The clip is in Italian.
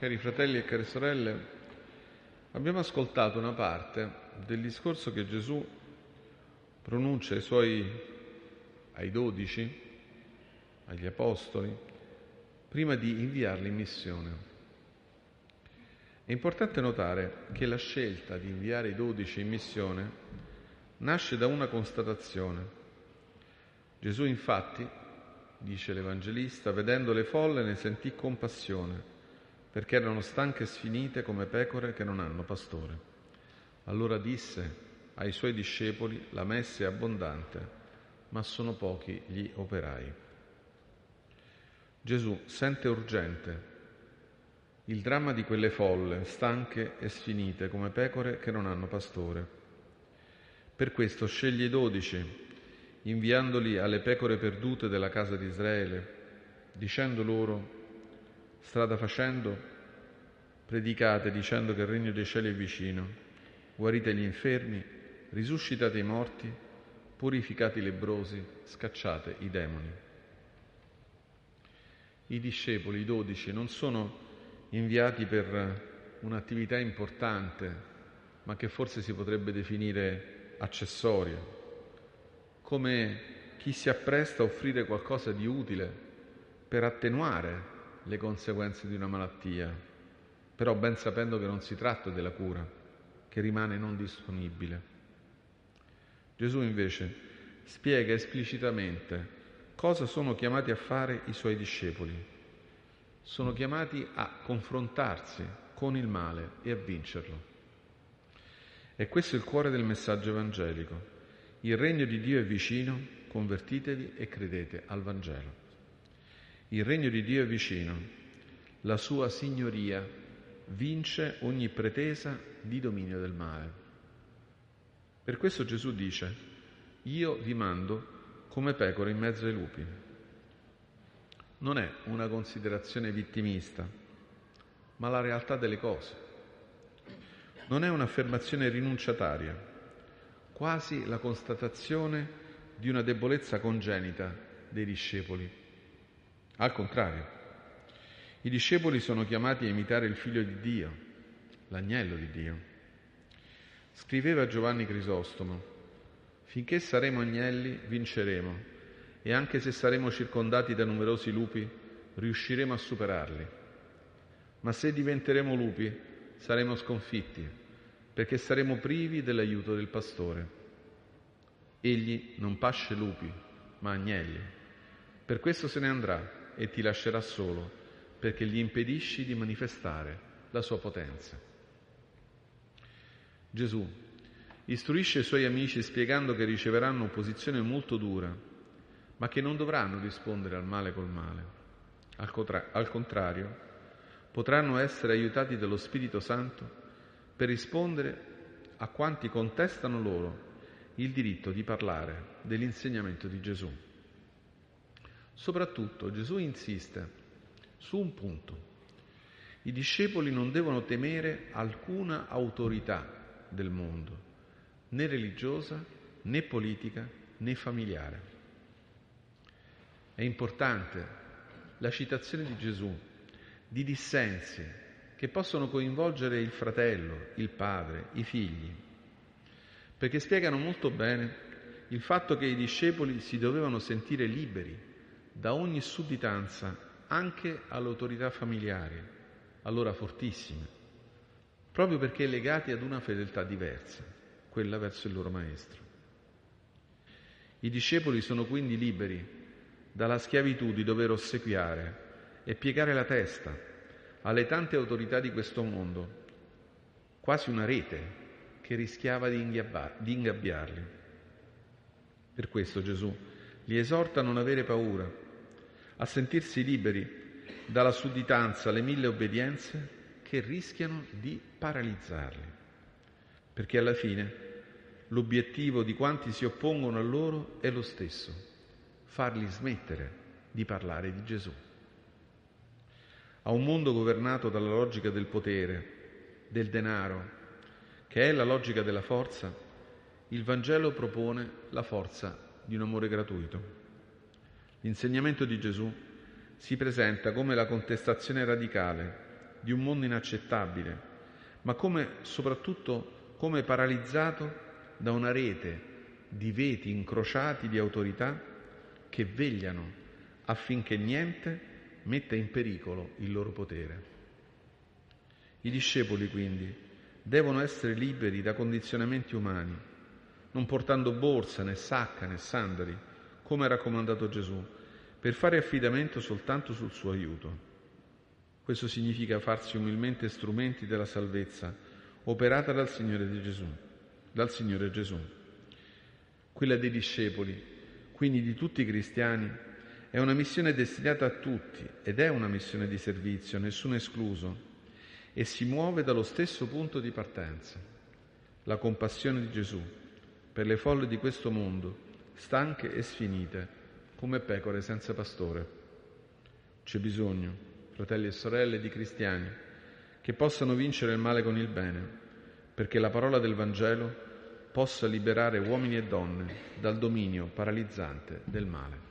Cari fratelli e care sorelle, abbiamo ascoltato una parte del discorso che Gesù pronuncia ai suoi, ai dodici, agli apostoli, prima di inviarli in missione. È importante notare che la scelta di inviare i dodici in missione nasce da una constatazione. Gesù infatti, dice l'Evangelista, vedendo le folle ne sentì compassione perché erano stanche e sfinite come pecore che non hanno pastore. Allora disse ai suoi discepoli, la messa è abbondante, ma sono pochi gli operai. Gesù sente urgente il dramma di quelle folle, stanche e sfinite come pecore che non hanno pastore. Per questo sceglie i dodici, inviandoli alle pecore perdute della casa di Israele, dicendo loro, Strada facendo, predicate dicendo che il regno dei cieli è vicino, guarite gli infermi, risuscitate i morti, purificate i lebrosi, scacciate i demoni. I discepoli, i dodici, non sono inviati per un'attività importante, ma che forse si potrebbe definire accessoria, come chi si appresta a offrire qualcosa di utile per attenuare le conseguenze di una malattia, però ben sapendo che non si tratta della cura, che rimane non disponibile. Gesù invece spiega esplicitamente cosa sono chiamati a fare i suoi discepoli. Sono chiamati a confrontarsi con il male e a vincerlo. E questo è il cuore del messaggio evangelico. Il regno di Dio è vicino, convertitevi e credete al Vangelo. Il regno di Dio è vicino, la sua signoria vince ogni pretesa di dominio del male. Per questo Gesù dice, io vi mando come pecore in mezzo ai lupi. Non è una considerazione vittimista, ma la realtà delle cose. Non è un'affermazione rinunciataria, quasi la constatazione di una debolezza congenita dei discepoli al contrario, i discepoli sono chiamati a imitare il figlio di Dio, l'agnello di Dio. Scriveva Giovanni Crisostomo, finché saremo agnelli vinceremo e anche se saremo circondati da numerosi lupi riusciremo a superarli. Ma se diventeremo lupi saremo sconfitti perché saremo privi dell'aiuto del pastore. Egli non pasce lupi, ma agnelli. Per questo se ne andrà e ti lascerà solo perché gli impedisci di manifestare la sua potenza. Gesù istruisce i suoi amici spiegando che riceveranno opposizione molto dura, ma che non dovranno rispondere al male col male. Al, contra- al contrario, potranno essere aiutati dallo Spirito Santo per rispondere a quanti contestano loro il diritto di parlare dell'insegnamento di Gesù. Soprattutto Gesù insiste su un punto. I discepoli non devono temere alcuna autorità del mondo, né religiosa, né politica, né familiare. È importante la citazione di Gesù di dissensi che possono coinvolgere il fratello, il padre, i figli, perché spiegano molto bene il fatto che i discepoli si dovevano sentire liberi da ogni sudditanza anche alle autorità familiari, allora fortissime, proprio perché legati ad una fedeltà diversa, quella verso il loro maestro. I discepoli sono quindi liberi dalla schiavitù di dover ossequiare e piegare la testa alle tante autorità di questo mondo, quasi una rete che rischiava di, ingabbiarli. Per questo Gesù li esorta a non avere paura, a sentirsi liberi dalla sudditanza alle mille obbedienze che rischiano di paralizzarli. Perché alla fine l'obiettivo di quanti si oppongono a loro è lo stesso, farli smettere di parlare di Gesù. A un mondo governato dalla logica del potere, del denaro, che è la logica della forza, il Vangelo propone la forza di un amore gratuito. L'insegnamento di Gesù si presenta come la contestazione radicale di un mondo inaccettabile, ma come, soprattutto come paralizzato da una rete di veti incrociati di autorità che vegliano affinché niente metta in pericolo il loro potere. I discepoli quindi devono essere liberi da condizionamenti umani, non portando borsa né sacca né sandali, come ha raccomandato Gesù, per fare affidamento soltanto sul suo aiuto. Questo significa farsi umilmente strumenti della salvezza operata dal Signore Gesù, dal Signore Gesù. Quella dei discepoli, quindi di tutti i cristiani, è una missione destinata a tutti ed è una missione di servizio, nessuno escluso, e si muove dallo stesso punto di partenza, la compassione di Gesù per le folle di questo mondo, stanche e sfinite, come pecore senza pastore. C'è bisogno, fratelli e sorelle, di cristiani che possano vincere il male con il bene, perché la parola del Vangelo possa liberare uomini e donne dal dominio paralizzante del male.